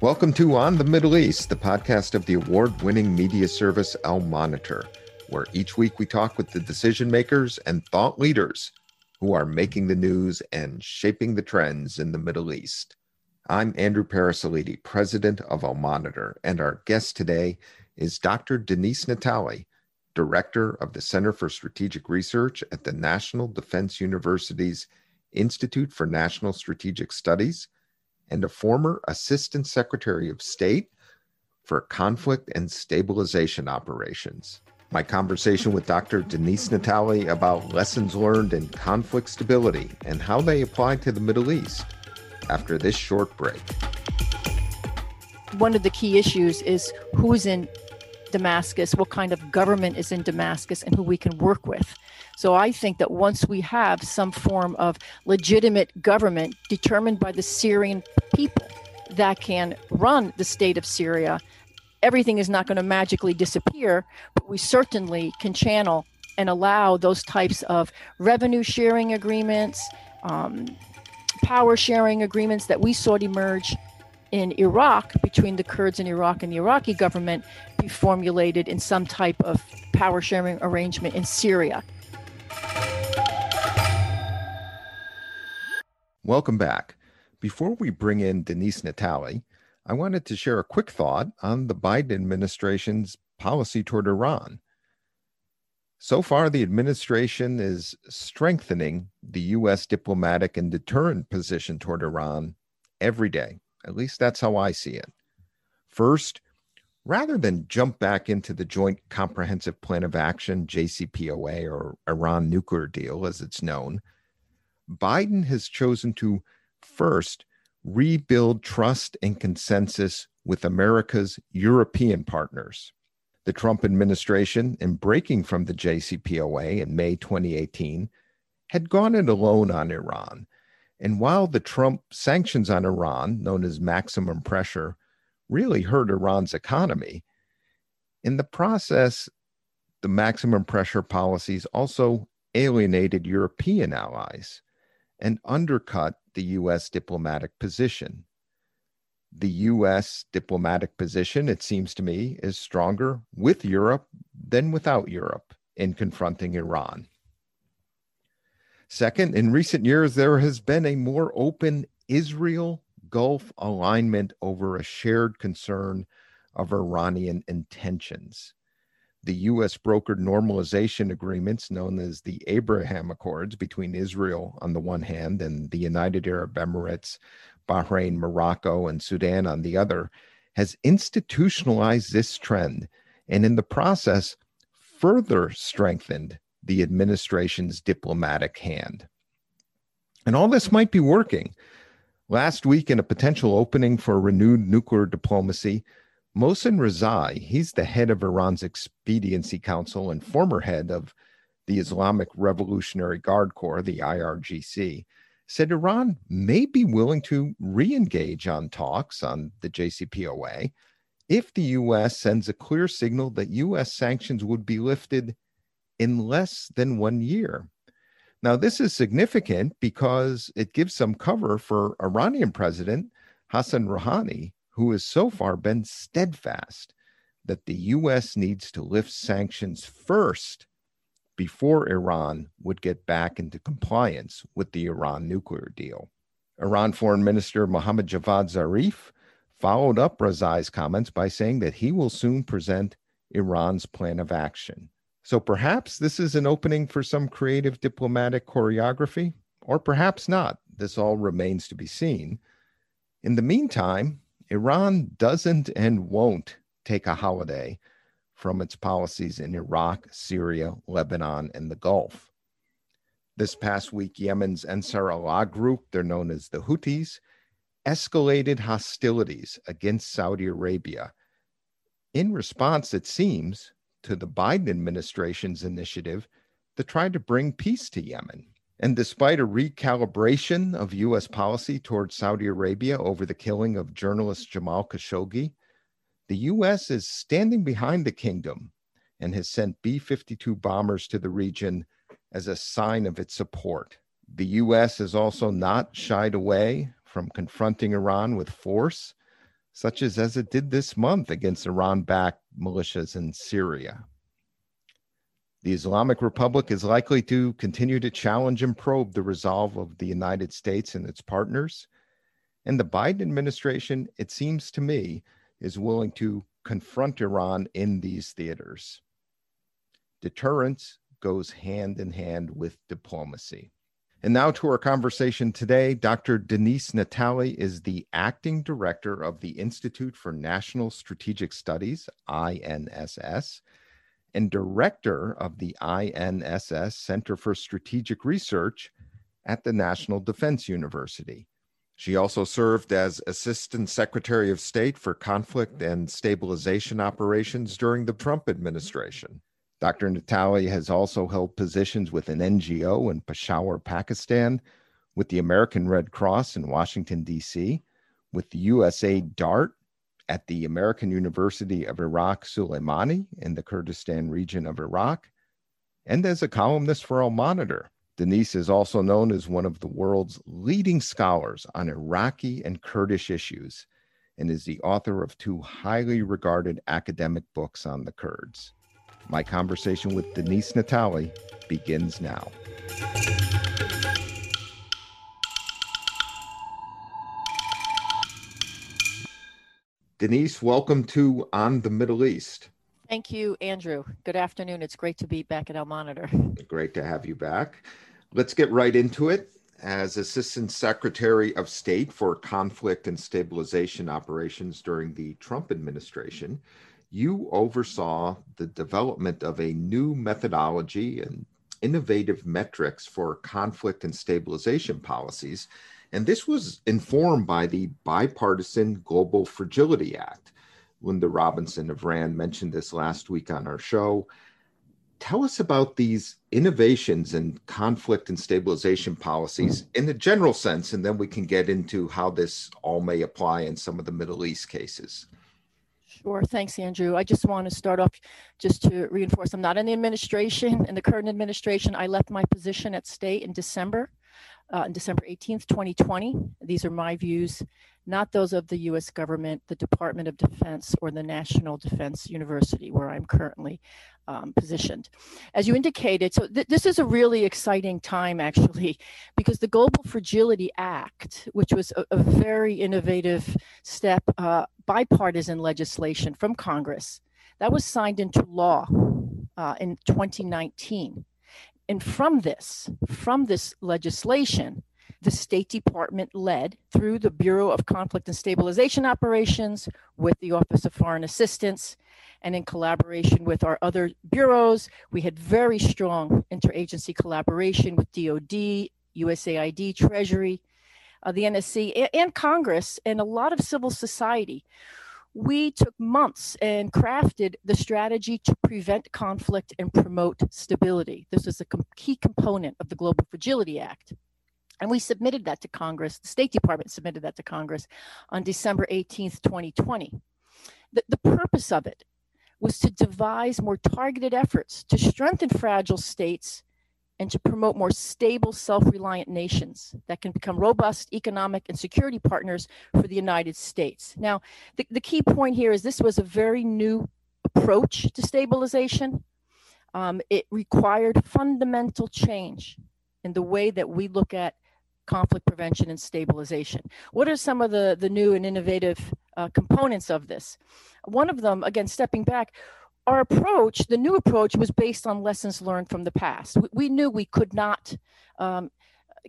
Welcome to On the Middle East, the podcast of the award winning media service Al Monitor, where each week we talk with the decision makers and thought leaders who are making the news and shaping the trends in the Middle East. I'm Andrew Parasiliti, president of Al Monitor, and our guest today is Dr. Denise Natali, director of the Center for Strategic Research at the National Defense University's Institute for National Strategic Studies and a former Assistant Secretary of State for Conflict and Stabilization Operations. My conversation with Dr. Denise Natali about lessons learned in conflict stability and how they apply to the Middle East after this short break. One of the key issues is who's in Damascus, what kind of government is in Damascus, and who we can work with. So I think that once we have some form of legitimate government determined by the Syrian people that can run the state of Syria, everything is not going to magically disappear, but we certainly can channel and allow those types of revenue sharing agreements, um, power sharing agreements that we saw emerge in Iraq between the Kurds in Iraq and the Iraqi government be formulated in some type of power sharing arrangement in Syria. Welcome back. Before we bring in Denise Natali, I wanted to share a quick thought on the Biden administration's policy toward Iran. So far, the administration is strengthening the U.S. diplomatic and deterrent position toward Iran every day. At least that's how I see it. First, rather than jump back into the Joint Comprehensive Plan of Action, JCPOA, or Iran nuclear deal as it's known, Biden has chosen to first rebuild trust and consensus with America's European partners. The Trump administration, in breaking from the JCPOA in May 2018, had gone it alone on Iran and while the Trump sanctions on Iran, known as maximum pressure, really hurt Iran's economy, in the process, the maximum pressure policies also alienated European allies and undercut the U.S. diplomatic position. The U.S. diplomatic position, it seems to me, is stronger with Europe than without Europe in confronting Iran. Second, in recent years, there has been a more open Israel Gulf alignment over a shared concern of Iranian intentions. The U.S. brokered normalization agreements, known as the Abraham Accords, between Israel on the one hand and the United Arab Emirates, Bahrain, Morocco, and Sudan on the other, has institutionalized this trend and in the process further strengthened the administration's diplomatic hand. And all this might be working. Last week, in a potential opening for renewed nuclear diplomacy, Mohsen Rezai, he's the head of Iran's Expediency Council and former head of the Islamic Revolutionary Guard Corps, the IRGC, said Iran may be willing to re engage on talks on the JCPOA if the U.S. sends a clear signal that U.S. sanctions would be lifted in less than one year. Now, this is significant because it gives some cover for Iranian President Hassan Rouhani, who has so far been steadfast that the U.S. needs to lift sanctions first before Iran would get back into compliance with the Iran nuclear deal. Iran Foreign Minister Mohammad Javad Zarif followed up Rezai's comments by saying that he will soon present Iran's plan of action. So perhaps this is an opening for some creative diplomatic choreography, or perhaps not. This all remains to be seen. In the meantime, Iran doesn't and won't take a holiday from its policies in Iraq, Syria, Lebanon, and the Gulf. This past week, Yemen's Ansar Allah group, they're known as the Houthis, escalated hostilities against Saudi Arabia. In response, it seems, to the Biden administration's initiative to try to bring peace to Yemen. And despite a recalibration of U.S. policy towards Saudi Arabia over the killing of journalist Jamal Khashoggi, the U.S. is standing behind the kingdom and has sent B 52 bombers to the region as a sign of its support. The U.S. has also not shied away from confronting Iran with force, such as as it did this month against Iran backed militias in Syria. The Islamic Republic is likely to continue to challenge and probe the resolve of the United States and its partners. And the Biden administration, it seems to me, is willing to confront Iran in these theaters. Deterrence goes hand in hand with diplomacy. And now to our conversation today. Dr. Denise Natali is the acting director of the Institute for National Strategic Studies, INSS, and director of the INSS Center for Strategic Research at the National Defense University. She also served as Assistant Secretary of State for Conflict and Stabilization Operations during the Trump administration. Dr. Natali has also held positions with an NGO in Peshawar, Pakistan, with the American Red Cross in Washington, D.C., with the USAID DART at the American University of Iraq Sulaimani in the Kurdistan region of Iraq, and as a columnist for Al Monitor. Denise is also known as one of the world's leading scholars on Iraqi and Kurdish issues and is the author of two highly regarded academic books on the Kurds. My conversation with Denise Natali begins now. Denise, welcome to On the Middle East. Thank you, Andrew. Good afternoon. It's great to be back at Al Monitor. Great to have you back. Let's get right into it. As Assistant Secretary of State for Conflict and Stabilization Operations during the Trump administration, you oversaw the development of a new methodology and innovative metrics for conflict and stabilization policies. And this was informed by the bipartisan Global Fragility Act. Linda Robinson of RAND mentioned this last week on our show. Tell us about these innovations in conflict and stabilization policies in the general sense, and then we can get into how this all may apply in some of the Middle East cases. Sure. Thanks, Andrew. I just want to start off just to reinforce I'm not in the administration, in the current administration. I left my position at state in December, uh, on December 18th, 2020. These are my views, not those of the US government, the Department of Defense, or the National Defense University, where I'm currently um, positioned. As you indicated, so th- this is a really exciting time actually, because the Global Fragility Act, which was a, a very innovative step, uh, bipartisan legislation from Congress, that was signed into law uh, in 2019. And from this, from this legislation, the State Department led through the Bureau of Conflict and Stabilization Operations with the Office of Foreign Assistance and in collaboration with our other bureaus. We had very strong interagency collaboration with DOD, USAID, Treasury, uh, the NSC, and, and Congress, and a lot of civil society. We took months and crafted the strategy to prevent conflict and promote stability. This is a key component of the Global Fragility Act. And we submitted that to Congress. The State Department submitted that to Congress on December 18th, 2020. The, the purpose of it was to devise more targeted efforts to strengthen fragile states and to promote more stable, self reliant nations that can become robust economic and security partners for the United States. Now, the, the key point here is this was a very new approach to stabilization. Um, it required fundamental change in the way that we look at conflict prevention and stabilization. What are some of the, the new and innovative uh, components of this? One of them, again, stepping back, our approach, the new approach, was based on lessons learned from the past. We, we knew we could not um,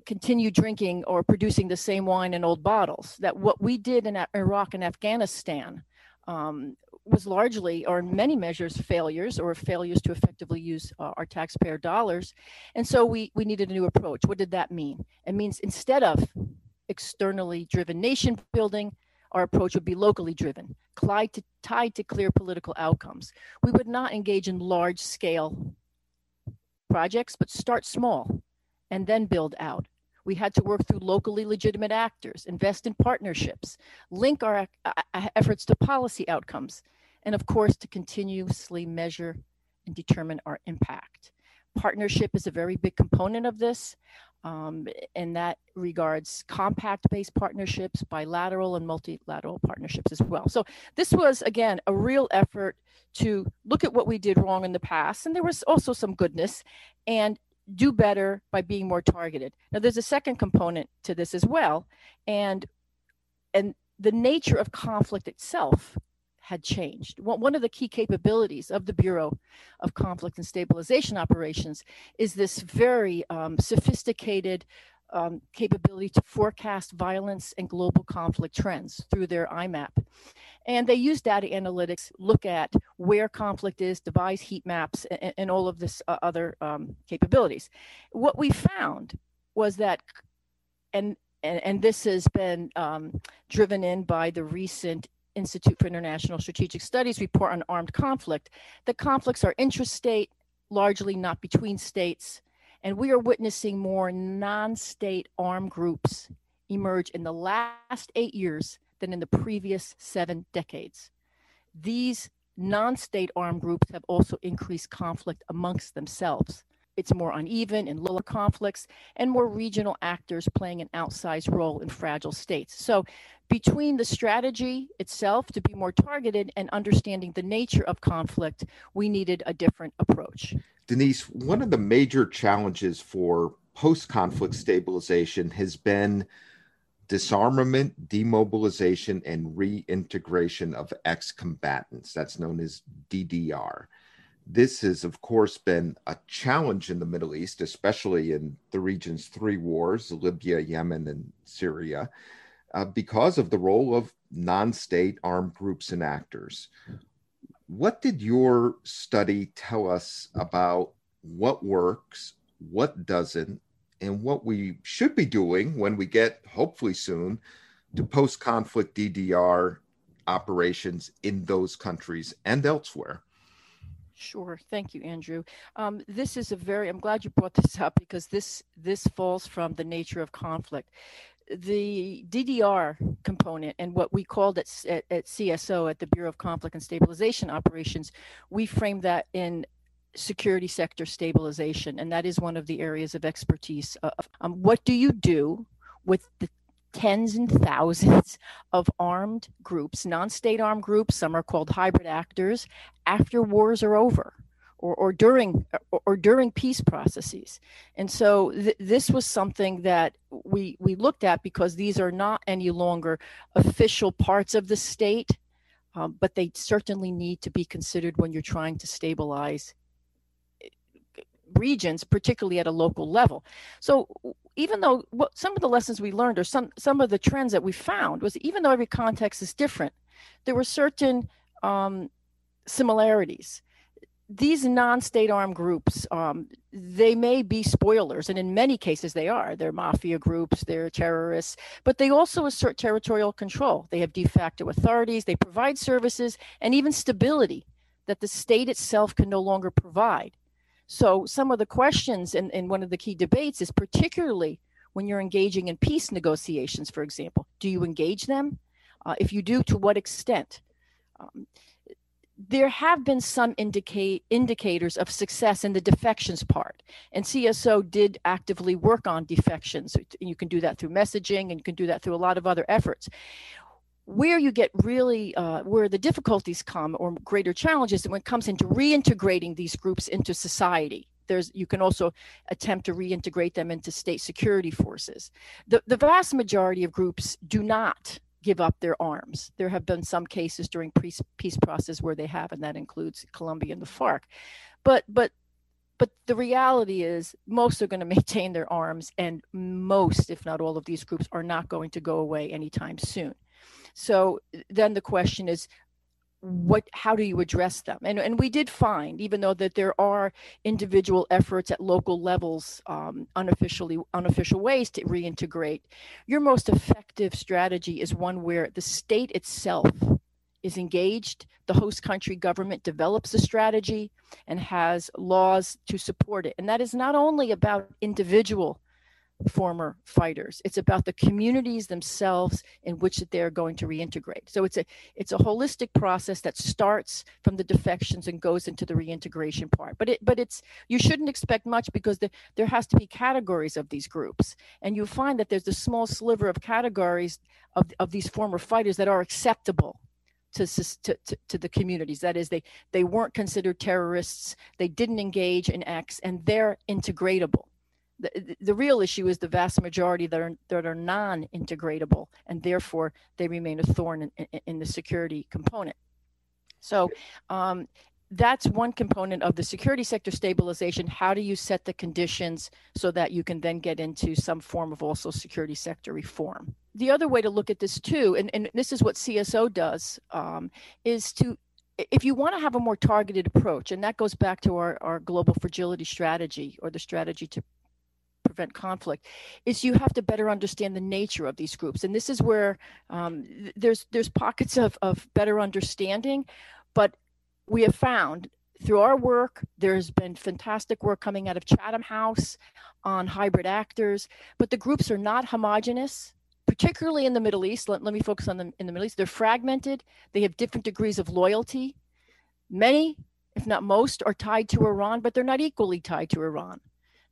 continue drinking or producing the same wine in old bottles. That what we did in Iraq and Afghanistan um, was largely, or in many measures, failures or failures to effectively use uh, our taxpayer dollars. And so we, we needed a new approach. What did that mean? It means instead of externally driven nation building, our approach would be locally driven, tied to, tied to clear political outcomes. We would not engage in large scale projects, but start small and then build out. We had to work through locally legitimate actors, invest in partnerships, link our efforts to policy outcomes, and of course, to continuously measure and determine our impact. Partnership is a very big component of this. Um, and that regards compact based partnerships, bilateral and multilateral partnerships as well. So, this was again a real effort to look at what we did wrong in the past, and there was also some goodness, and do better by being more targeted. Now, there's a second component to this as well, and and the nature of conflict itself had changed. One of the key capabilities of the Bureau of Conflict and Stabilization Operations is this very um, sophisticated um, capability to forecast violence and global conflict trends through their IMAP. And they use data analytics, look at where conflict is, devise heat maps, and, and all of this uh, other um, capabilities. What we found was that, and and, and this has been um, driven in by the recent Institute for International Strategic Studies report on armed conflict, the conflicts are intrastate, largely not between states, and we are witnessing more non state armed groups emerge in the last eight years than in the previous seven decades. These non state armed groups have also increased conflict amongst themselves. It's more uneven in lower conflicts and more regional actors playing an outsized role in fragile states. So, between the strategy itself to be more targeted and understanding the nature of conflict, we needed a different approach. Denise, one of the major challenges for post conflict stabilization has been disarmament, demobilization, and reintegration of ex combatants. That's known as DDR. This has, of course, been a challenge in the Middle East, especially in the region's three wars Libya, Yemen, and Syria, uh, because of the role of non state armed groups and actors. What did your study tell us about what works, what doesn't, and what we should be doing when we get, hopefully soon, to post conflict DDR operations in those countries and elsewhere? Sure. Thank you, Andrew. Um, this is a very, I'm glad you brought this up because this, this falls from the nature of conflict. The DDR component and what we called at, at, at CSO, at the Bureau of Conflict and Stabilization Operations, we framed that in security sector stabilization. And that is one of the areas of expertise. Of, um, what do you do with the tens and thousands of armed groups, non state armed groups, some are called hybrid actors, after wars are over. Or, or during or, or during peace processes and so th- this was something that we we looked at because these are not any longer official parts of the state um, but they certainly need to be considered when you're trying to stabilize regions, particularly at a local level. So even though what, some of the lessons we learned or some some of the trends that we found was even though every context is different, there were certain um, similarities. These non-state armed groups, um, they may be spoilers, and in many cases they are. They're mafia groups, they're terrorists, but they also assert territorial control. They have de facto authorities, they provide services, and even stability that the state itself can no longer provide. So, some of the questions in, in one of the key debates is particularly when you're engaging in peace negotiations, for example, do you engage them? Uh, if you do, to what extent? Um, there have been some indicators of success in the defections part and cso did actively work on defections you can do that through messaging and you can do that through a lot of other efforts where you get really uh, where the difficulties come or greater challenges when it comes into reintegrating these groups into society. There's you can also attempt to reintegrate them into state security forces. The, the vast majority of groups do not give up their arms. There have been some cases during peace, peace process where they have and that includes colombia and the farc. But but but the reality is most are going to maintain their arms and most if not all of these groups are not going to go away anytime soon so then the question is, what how do you address them? And and we did find even though that there are individual efforts at local levels um, unofficially unofficial ways to reintegrate your most effective strategy is one where the state itself is engaged the host country government develops a strategy and has laws to support it. And that is not only about individual former fighters. It's about the communities themselves in which they're going to reintegrate. So it's a it's a holistic process that starts from the defections and goes into the reintegration part. But it but it's you shouldn't expect much because the, there has to be categories of these groups, and you find that there's a small sliver of categories of of these former fighters that are acceptable to, to, to, the communities. That is, they, they weren't considered terrorists, they didn't engage in acts, and they're integratable the, the real issue is the vast majority that are that are non-integratable and therefore they remain a thorn in, in, in the security component. So um, that's one component of the security sector stabilization. How do you set the conditions so that you can then get into some form of also security sector reform? The other way to look at this too and, and this is what cso does um, is to if you want to have a more targeted approach, and that goes back to our, our global fragility strategy or the strategy to prevent conflict is you have to better understand the nature of these groups. And this is where um, there's there's pockets of, of better understanding but we have found through our work there's been fantastic work coming out of chatham house on hybrid actors but the groups are not homogenous particularly in the middle east. Let, let me focus on them in the middle east. They're fragmented. They have different degrees of loyalty. Many if not most are tied to iran but they're not equally tied to iran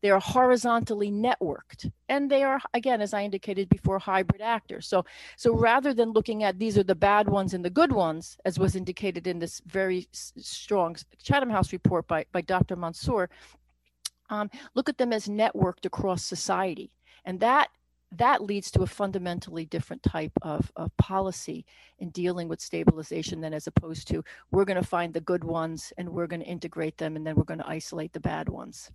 they are horizontally networked and they are again as i indicated before hybrid actors. So so rather than looking at these are the bad ones and the good ones as was indicated in this very strong chatham house report by, by dr mansour um, look at them as networked across society. And that that leads to a fundamentally different type of, of policy in dealing with stabilization than as opposed to we're going to find the good ones and we're going to integrate them and then we're going to isolate the bad ones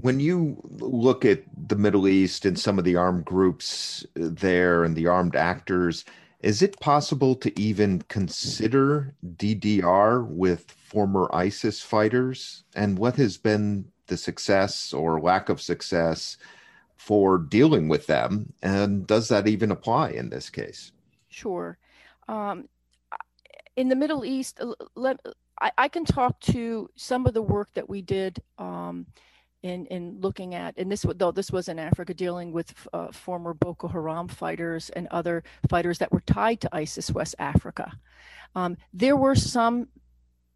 when you look at the Middle East and some of the armed groups there and the armed actors, is it possible to even consider DDR with former ISIS fighters? And what has been the success or lack of success for dealing with them? And does that even apply in this case? Sure. Um, in the Middle East, let, I, I, can talk to some of the work that we did. Um, in in looking at and this though this was in Africa dealing with uh, former Boko Haram fighters and other fighters that were tied to ISIS West Africa. Um, there were some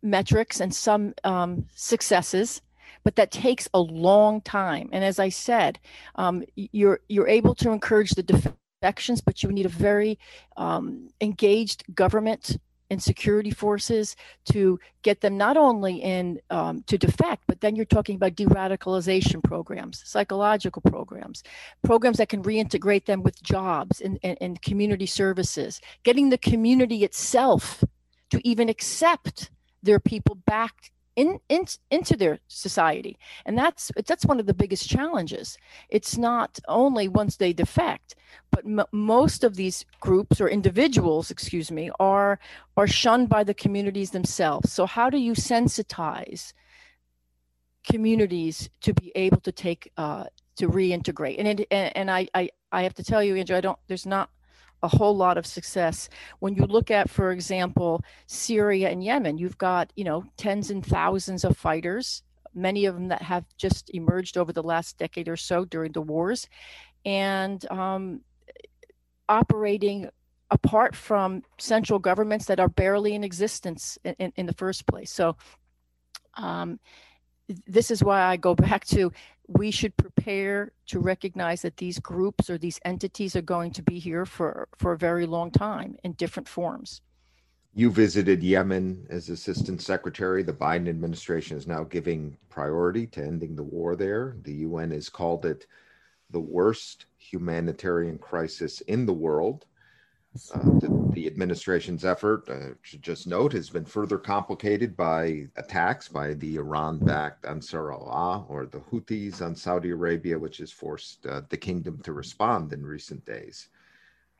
metrics and some um, successes, but that takes a long time. And as I said, um, you're you're able to encourage the defections, but you need a very um, engaged government and security forces to get them not only in um, to defect, but then you're talking about de-radicalization programs, psychological programs, programs that can reintegrate them with jobs and, and, and community services, getting the community itself to even accept their people back in, in, into their society. And that's that's one of the biggest challenges. It's not only once they defect but m- most of these groups or individuals excuse me are are shunned by the communities themselves. So how do you sensitize communities to be able to take uh, to reintegrate? And it, and, and I, I i have to tell you andrew i don't there's not a whole lot of success. When you look at, for example, Syria and Yemen, you've got, you know, tens and thousands of fighters, many of them that have just emerged over the last decade or so during the wars, and um, operating apart from central governments that are barely in existence in, in, in the first place. So, um, this is why I go back to we should prepare to recognize that these groups or these entities are going to be here for, for a very long time in different forms. You visited Yemen as Assistant Secretary. The Biden administration is now giving priority to ending the war there. The UN has called it the worst humanitarian crisis in the world. Uh, the, the, administration's effort, uh, should just note, has been further complicated by attacks by the Iran backed Ansar Allah or the Houthis on Saudi Arabia, which has forced uh, the kingdom to respond in recent days.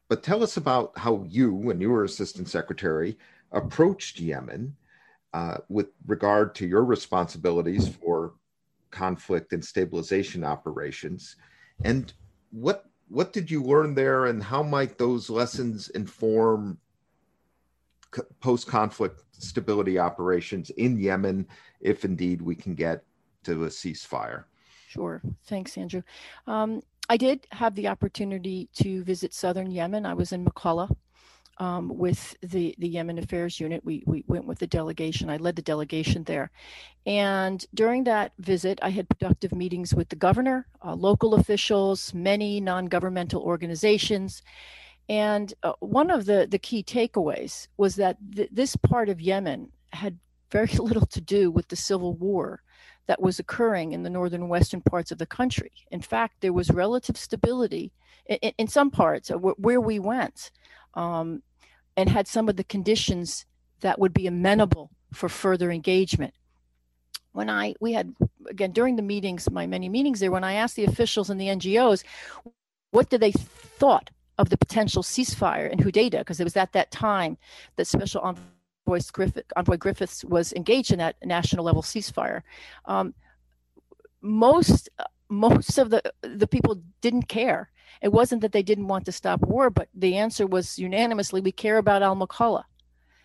But tell us about how you, when you were assistant secretary, approached Yemen uh, with regard to your responsibilities for conflict and stabilization operations. And what what did you learn there, and how might those lessons inform post conflict stability operations in Yemen if indeed we can get to a ceasefire? Sure. Thanks, Andrew. Um, I did have the opportunity to visit southern Yemen. I was in Mukalla um, with the, the Yemen Affairs Unit. We, we went with the delegation. I led the delegation there. And during that visit, I had productive meetings with the governor, uh, local officials, many non governmental organizations. And uh, one of the, the key takeaways was that th- this part of Yemen had very little to do with the civil war that was occurring in the northern western parts of the country. In fact, there was relative stability in, in some parts where we went um, and had some of the conditions that would be amenable for further engagement. When I, we had, again, during the meetings, my many meetings there, when I asked the officials and the NGOs, what did they thought of the potential ceasefire in Hodeidah, because it was at that time that Special Envoy Griffith, Envoy Griffiths was engaged in that national level ceasefire. Um, most most of the the people didn't care. It wasn't that they didn't want to stop war, but the answer was unanimously, we care about Al Mukalla.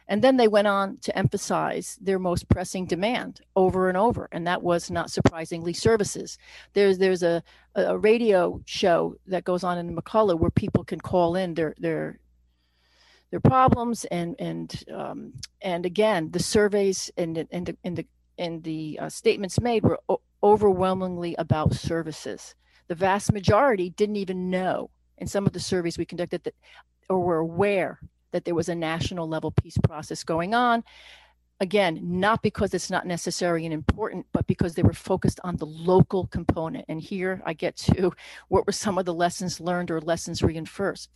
And then they went on to emphasize their most pressing demand over and over, and that was not surprisingly services. There's there's a, a radio show that goes on in Mukalla where people can call in their their their problems and and um, and again the surveys and and and the, and the uh, statements made were o- overwhelmingly about services. The vast majority didn't even know in some of the surveys we conducted that or were aware that there was a national level peace process going on. Again, not because it's not necessary and important, but because they were focused on the local component. And here I get to what were some of the lessons learned or lessons reinforced.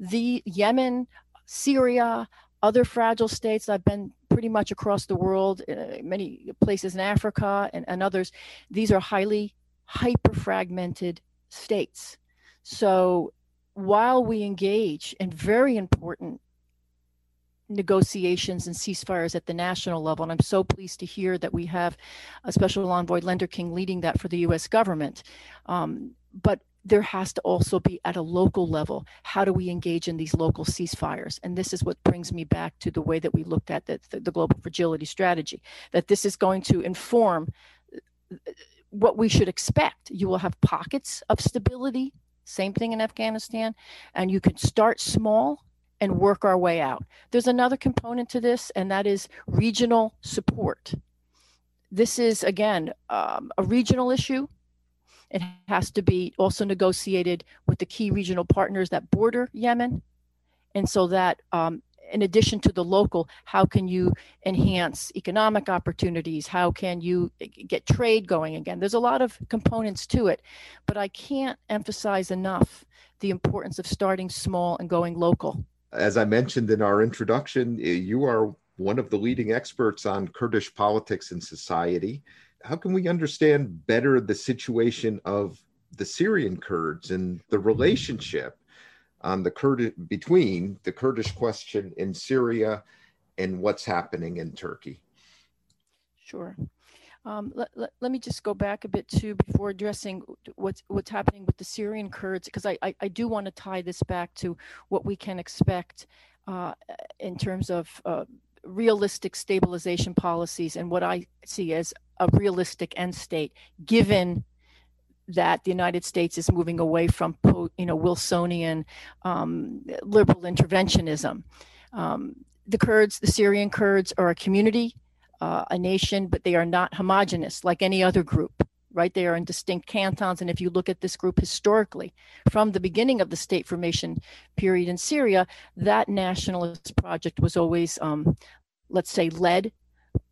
The Yemen, Syria, other fragile states, I've been pretty much across the world, uh, many places in Africa and, and others, these are highly hyper fragmented states. So while we engage in very important negotiations and ceasefires at the national level. And I'm so pleased to hear that we have a special envoy, Lenderking, leading that for the US government. Um, but there has to also be at a local level how do we engage in these local ceasefires and this is what brings me back to the way that we looked at the, the, global fragility strategy that this is going to inform uh, what we should expect you will have pockets of stability same thing in Afghanistan. And you can start small and work our way out. There's another component to this, and that is regional support. This is, again, um, a regional issue. It has to be also negotiated with the key regional partners that border Yemen. And so that um, in addition to the local, how can you enhance economic opportunities? How can you get trade going again? There's a lot of components to it, but I can't emphasize enough the importance of starting small and going local. As I mentioned in our introduction, you are one of the leading experts on Kurdish politics and society. How can we understand better the situation of the Syrian Kurds and the relationship on the Kurdish between the Kurdish question in Syria and what's happening in Turkey. Sure. Um, let, let, let, me just go back a bit too before addressing what's what's happening with the Syrian Kurds, because I, I, I, do want to tie this back to what we can expect uh, in terms of uh, realistic stabilization policies and what I see as a realistic end state, given that the United States is moving away from, you know, Wilsonian um, liberal interventionism. Um, the Kurds, the Syrian Kurds, are a community, uh, a nation, but they are not homogenous like any other group. Right, they are in distinct cantons, and if you look at this group historically, from the beginning of the state formation period in Syria, that nationalist project was always, um, let's say, led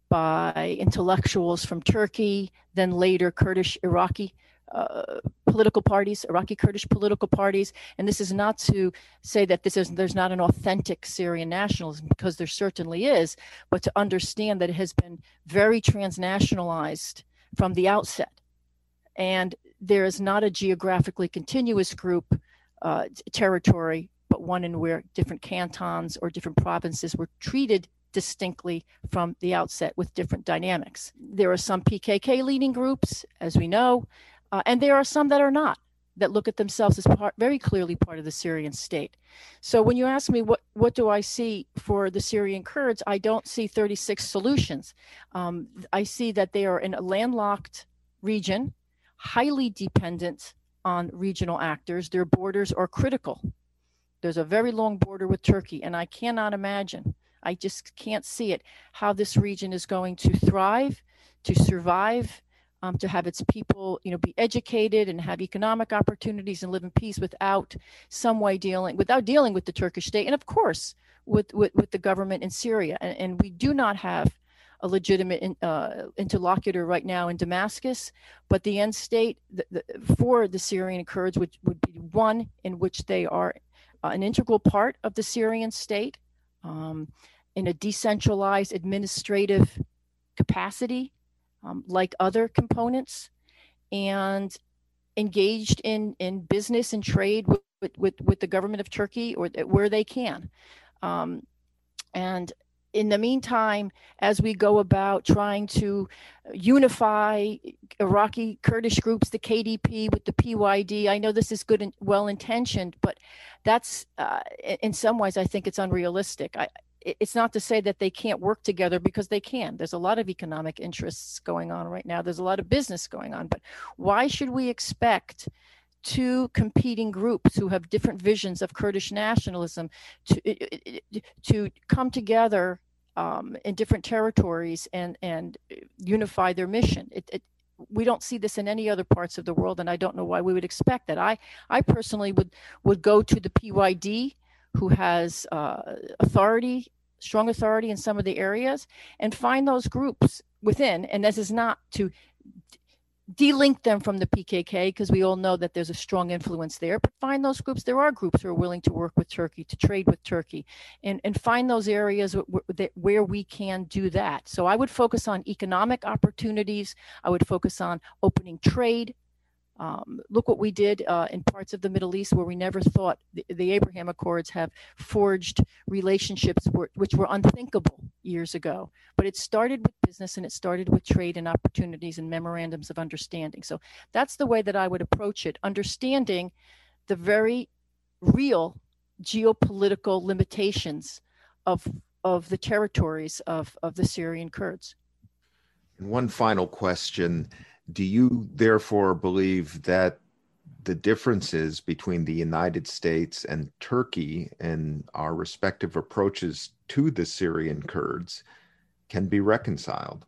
by intellectuals from Turkey, then later Kurdish Iraqi uh, political parties, Iraqi Kurdish political parties, and this is not to say that this is there's not an authentic Syrian nationalism because there certainly is, but to understand that it has been very transnationalized from the outset, and there is not a geographically continuous group uh, territory, but one in where different cantons or different provinces were treated distinctly from the outset with different dynamics. There are some PKK leading groups, as we know, uh, and there are some that are not, that look at themselves as part, very clearly part of the Syrian state. So when you ask me what, what do I see for the Syrian Kurds, I don't see 36 solutions. Um, I see that they are in a landlocked region, highly dependent on regional actors. Their borders are critical. There's a very long border with Turkey, and I cannot imagine, I just can't see it, how this region is going to thrive, to survive, um, to have its people, you know, be educated and have economic opportunities and live in peace without some way dealing, without dealing with the Turkish state, and of course, with with, with the government in Syria. And, and we do not have a legitimate in, uh, interlocutor right now in Damascus, but the end state the, the, for the Syrian Kurds would, would be one in which they are uh, an integral part of the Syrian state um, in a decentralized administrative capacity, um, like other components, and engaged in, in business and trade with, with, with the government of Turkey or where they can. Um, and in the meantime, as we go about trying to unify Iraqi Kurdish groups, the KDP with the PYD, I know this is good and well intentioned, but that's uh, in some ways I think it's unrealistic. I, it's not to say that they can't work together because they can. There's a lot of economic interests going on right now. There's a lot of business going on, but why should we expect two competing groups who have different visions of Kurdish nationalism to to come together um, in different territories and and unify their mission. It, it, we don't see this in any other parts of the world, and I don't know why we would expect that. I I personally would would go to the PYD, who has uh, authority, strong authority in some of the areas, and find those groups within. And this is not to delink them from the PKK because we all know that there's a strong influence there. But find those groups. There are groups who are willing to work with Turkey, to trade with Turkey, and, and find those areas where, where we can do that. So I would focus on economic opportunities. I would focus on opening trade. Um, look what we did uh, in parts of the Middle East where we never thought the, the Abraham Accords have forged relationships were, which were unthinkable years ago. But it started with business and it started with trade and opportunities and memorandums of understanding. So that's the way that I would approach it, understanding the very real geopolitical limitations of of the territories of, of the Syrian Kurds. And one final question do you therefore believe that the differences between the United States and Turkey and our respective approaches to the Syrian Kurds can be reconciled?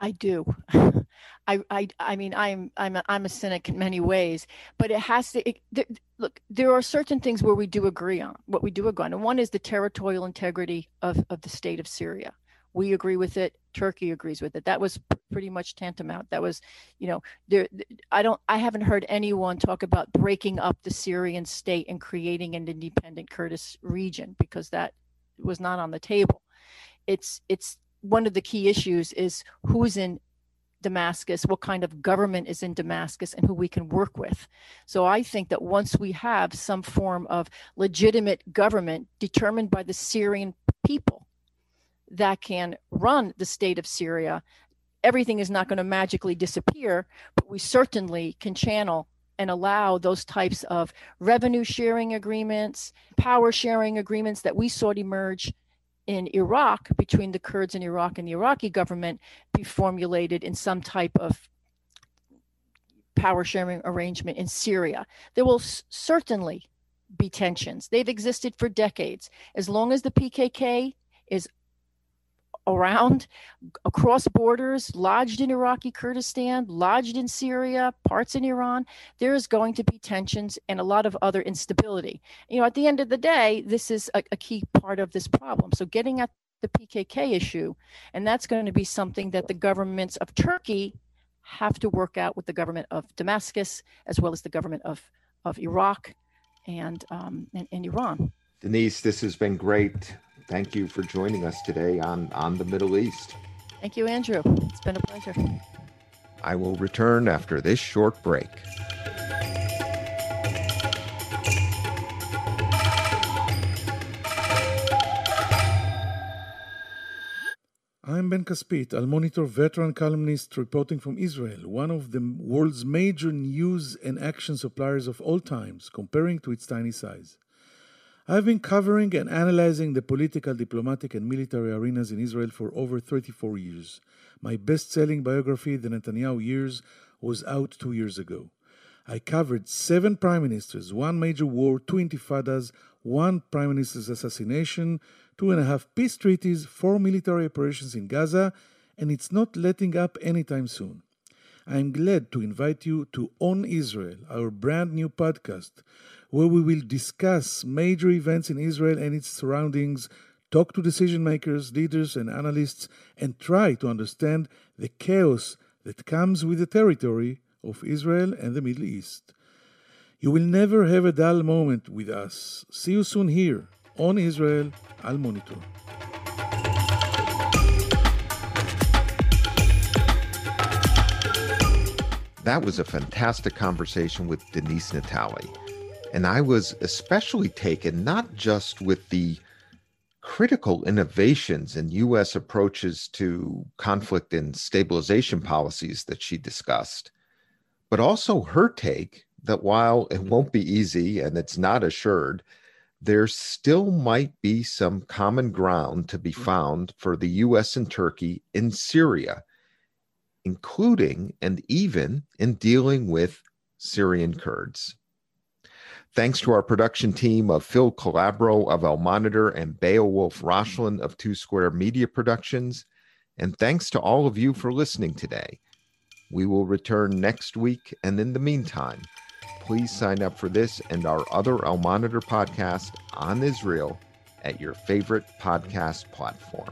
I do. I, I, I mean, I'm, I'm, a, I'm a cynic in many ways, but it has to. It, there, look, there are certain things where we do agree on what we do agree on, and one is the territorial integrity of, of the state of Syria we agree with it turkey agrees with it. That was pretty much tantamount. That was you know there i don't i haven't heard anyone talk about breaking up the syrian state and creating an independent kurdish region because that was not on the table. It's it's one of the key issues is who's in Damascus, what kind of government is in Damascus, and who we can work with. So I think that once we have some form of legitimate government determined by the Syrian people, that can run the state of Syria. Everything is not going to magically disappear, but we certainly can channel and allow those types of revenue sharing agreements, power sharing agreements that we saw emerge in Iraq between the Kurds in Iraq and the Iraqi government be formulated in some type of power sharing arrangement in Syria. There will s- certainly be tensions. They've existed for decades. As long as the PKK is around across borders, lodged in Iraqi Kurdistan, lodged in Syria, parts in Iran, there is going to be tensions and a lot of other instability. You know, at the end of the day, this is a, a key part of this problem. So getting at the PKK issue, and that's going to be something that the governments of Turkey have to work out with the government of Damascus, as well as the government of, of Iraq and, um, and, and Iran. Denise, this has been great. Thank you for joining us today on On the Middle East. Thank you, Andrew. It's been a pleasure. I will return after this short break. I'm Ben Caspit, Al Monitor veteran columnist reporting from Israel, one of the world's major news and action suppliers of all times, comparing to its tiny size. I've been covering and analyzing the political, diplomatic, and military arenas in Israel for over 34 years. My best selling biography, The Netanyahu Years, was out two years ago. I covered seven prime ministers, one major war, two intifadas, one prime minister's assassination, two and a half peace treaties, four military operations in Gaza, and it's not letting up anytime soon. I'm glad to invite you to On Israel, our brand new podcast, where we will discuss major events in Israel and its surroundings, talk to decision makers, leaders, and analysts, and try to understand the chaos that comes with the territory of Israel and the Middle East. You will never have a dull moment with us. See you soon here on Israel Al Monitor. That was a fantastic conversation with Denise Natali. And I was especially taken not just with the critical innovations in U.S. approaches to conflict and stabilization policies that she discussed, but also her take that while it won't be easy and it's not assured, there still might be some common ground to be found for the U.S. and Turkey in Syria including and even in dealing with Syrian Kurds. Thanks to our production team of Phil Calabro of Al Monitor and Beowulf Roshland of Two Square Media Productions. And thanks to all of you for listening today. We will return next week. And in the meantime, please sign up for this and our other Al Monitor podcast on Israel at your favorite podcast platform.